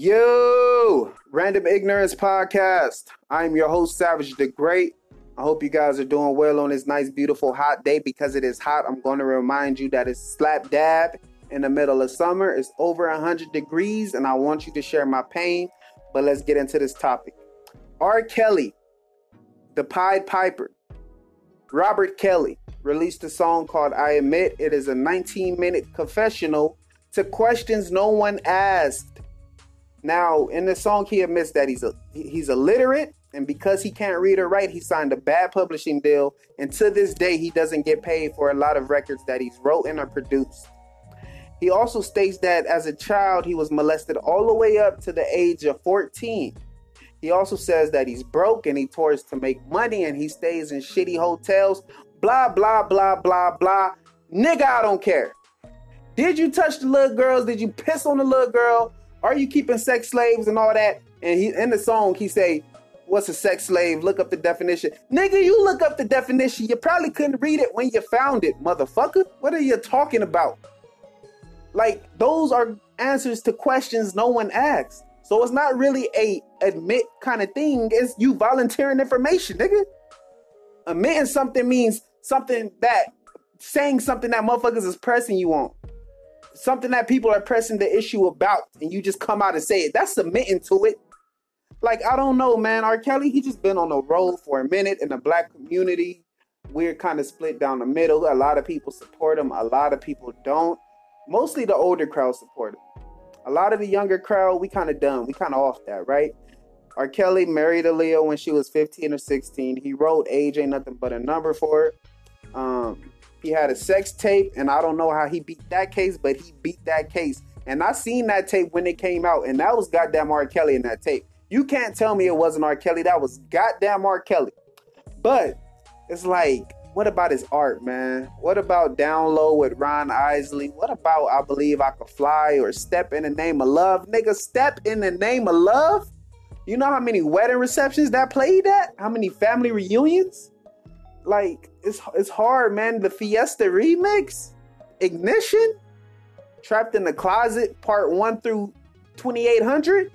Yo, Random Ignorance Podcast. I'm your host, Savage the Great. I hope you guys are doing well on this nice, beautiful, hot day. Because it is hot, I'm going to remind you that it's slap dab in the middle of summer. It's over 100 degrees, and I want you to share my pain. But let's get into this topic. R. Kelly, the Pied Piper, Robert Kelly, released a song called I Admit. It is a 19 minute confessional to questions no one asked. Now, in the song, he admits that he's a he's illiterate, and because he can't read or write, he signed a bad publishing deal. And to this day, he doesn't get paid for a lot of records that he's written or produced. He also states that as a child, he was molested all the way up to the age of 14. He also says that he's broke and he tours to make money and he stays in shitty hotels. Blah, blah, blah, blah, blah. Nigga, I don't care. Did you touch the little girls? Did you piss on the little girl? Are you keeping sex slaves and all that? And he in the song he say, "What's a sex slave? Look up the definition." Nigga, you look up the definition. You probably couldn't read it when you found it, motherfucker. What are you talking about? Like those are answers to questions no one asked. So it's not really a admit kind of thing. It's you volunteering information, nigga. Admitting something means something that saying something that motherfuckers is pressing you on something that people are pressing the issue about and you just come out and say it. That's submitting to it. Like, I don't know, man. R. Kelly, he just been on the road for a minute in the black community. We're kind of split down the middle. A lot of people support him, a lot of people don't. Mostly the older crowd support him. A lot of the younger crowd, we kind of done. We kind of off that, right? R. Kelly married Aaliyah when she was 15 or 16. He wrote Age Ain't Nothing But a Number for her. Um, he had a sex tape, and I don't know how he beat that case, but he beat that case. And I seen that tape when it came out, and that was goddamn R. Kelly in that tape. You can't tell me it wasn't R. Kelly. That was goddamn R. Kelly. But it's like, what about his art, man? What about Down Low with Ron Isley? What about I Believe I Could Fly or Step in the Name of Love? Nigga, Step in the Name of Love? You know how many wedding receptions that played at? How many family reunions? Like it's it's hard, man. The Fiesta remix, Ignition, Trapped in the Closet, part one through twenty eight hundred.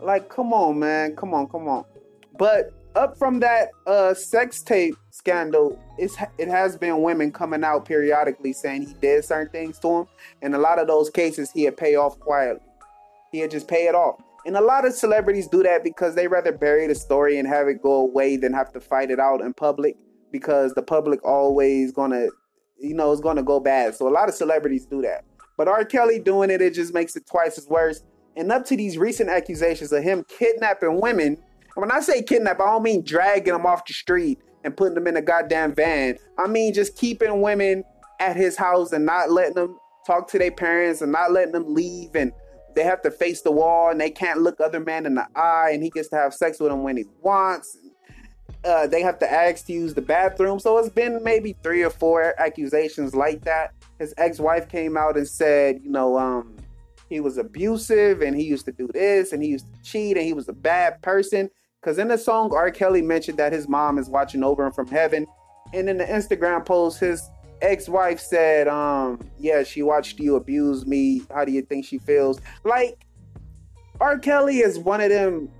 Like, come on, man, come on, come on. But up from that uh sex tape scandal, it's it has been women coming out periodically saying he did certain things to him, and a lot of those cases he had pay off quietly. He had just pay it off. And a lot of celebrities do that because they rather bury the story and have it go away than have to fight it out in public because the public always gonna, you know, it's gonna go bad. So a lot of celebrities do that. But R. Kelly doing it, it just makes it twice as worse. And up to these recent accusations of him kidnapping women, and when I say kidnap, I don't mean dragging them off the street and putting them in a goddamn van. I mean just keeping women at his house and not letting them talk to their parents and not letting them leave and they have to face the wall and they can't look other man in the eye and he gets to have sex with them when he wants uh, they have to ask to use the bathroom. So it's been maybe three or four accusations like that. His ex-wife came out and said, you know, um, he was abusive and he used to do this and he used to cheat and he was a bad person. Because in the song, R. Kelly mentioned that his mom is watching over him from heaven. And in the Instagram post, his ex-wife said, um, yeah, she watched you abuse me. How do you think she feels? Like, R. Kelly is one of them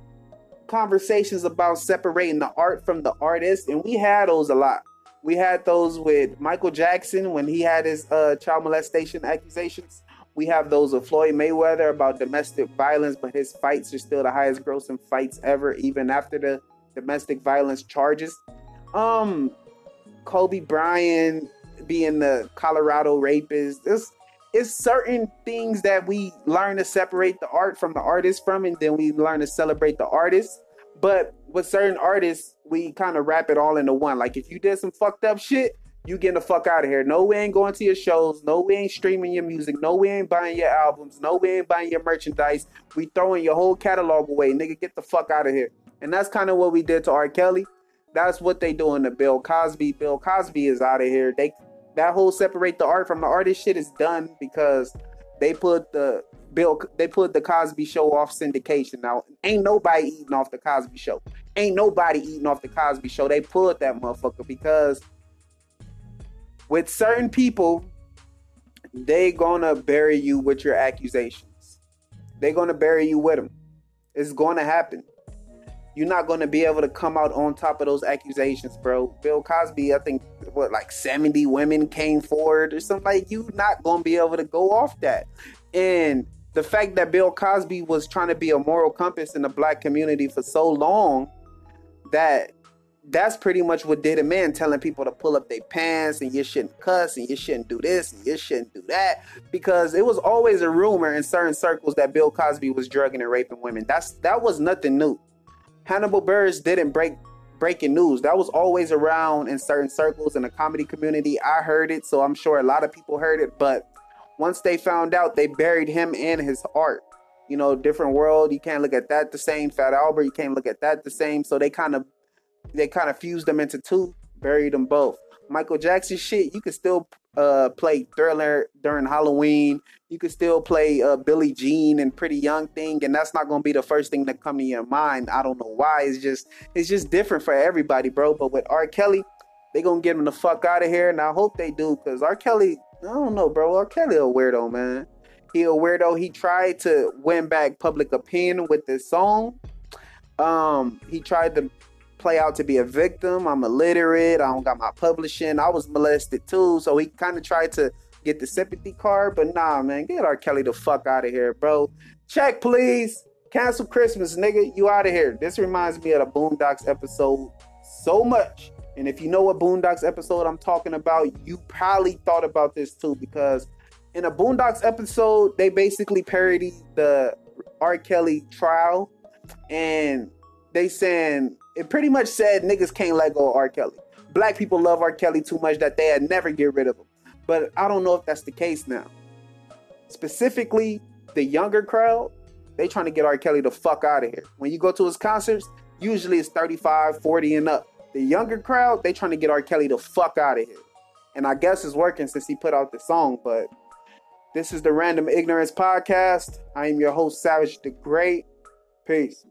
conversations about separating the art from the artist, and we had those a lot. We had those with Michael Jackson when he had his uh, child molestation accusations. We have those with Floyd Mayweather about domestic violence, but his fights are still the highest grossing fights ever, even after the domestic violence charges. Um, Kobe Bryant being the Colorado rapist. There's it's certain things that we learn to separate the art from the artist from, and then we learn to celebrate the artist. But with certain artists, we kind of wrap it all into one. Like if you did some fucked up shit, you getting the fuck out of here. No, we ain't going to your shows. No, we ain't streaming your music. No, we ain't buying your albums. No, we ain't buying your merchandise. We throwing your whole catalog away. Nigga, get the fuck out of here. And that's kind of what we did to R. Kelly. That's what they doing to Bill Cosby. Bill Cosby is out of here. They that whole separate the art from the artist shit is done because they put the Bill they put the Cosby Show off syndication. Now ain't nobody eating off the Cosby Show. Ain't nobody eating off the Cosby Show. They pulled that motherfucker because with certain people, they gonna bury you with your accusations. they're gonna bury you with them. It's gonna happen. You're not gonna be able to come out on top of those accusations, bro. Bill Cosby, I think what like 70 women came forward or something like you not gonna be able to go off that. And the fact that Bill Cosby was trying to be a moral compass in the black community for so long that that's pretty much what did a man telling people to pull up their pants and you shouldn't cuss and you shouldn't do this and you shouldn't do that because it was always a rumor in certain circles that Bill Cosby was drugging and raping women. That's that was nothing new. Hannibal Buress didn't break breaking news. That was always around in certain circles in the comedy community. I heard it, so I'm sure a lot of people heard it, but once they found out, they buried him and his art. You know, different world. You can't look at that the same. Fat Albert, you can't look at that the same. So they kind of they kind of fused them into two, buried them both. Michael Jackson shit, you could still uh, play Thriller during Halloween. You could still play uh, Billie Jean and Pretty Young Thing, and that's not gonna be the first thing that come to your mind. I don't know why. It's just it's just different for everybody, bro. But with R. Kelly, they gonna get him the fuck out of here, and I hope they do, cause R. Kelly, I don't know, bro. R. Kelly a weirdo, man. He a weirdo. He tried to win back public opinion with this song. Um, he tried to play out to be a victim. I'm illiterate. I don't got my publishing. I was molested too. So he kind of tried to get the sympathy card, but nah, man, get R. Kelly the fuck out of here, bro. Check, please. Cancel Christmas, nigga. You out of here. This reminds me of the Boondocks episode so much. And if you know what Boondocks episode I'm talking about, you probably thought about this too because in a Boondocks episode, they basically parody the R. Kelly trial and they saying it pretty much said niggas can't let go of R. Kelly. Black people love R. Kelly too much that they had never get rid of him. But I don't know if that's the case now. Specifically, the younger crowd, they trying to get R. Kelly the fuck out of here. When you go to his concerts, usually it's 35, 40 and up. The younger crowd, they trying to get R. Kelly the fuck out of here. And I guess it's working since he put out the song, but this is the Random Ignorance Podcast. I am your host, Savage the Great. Peace.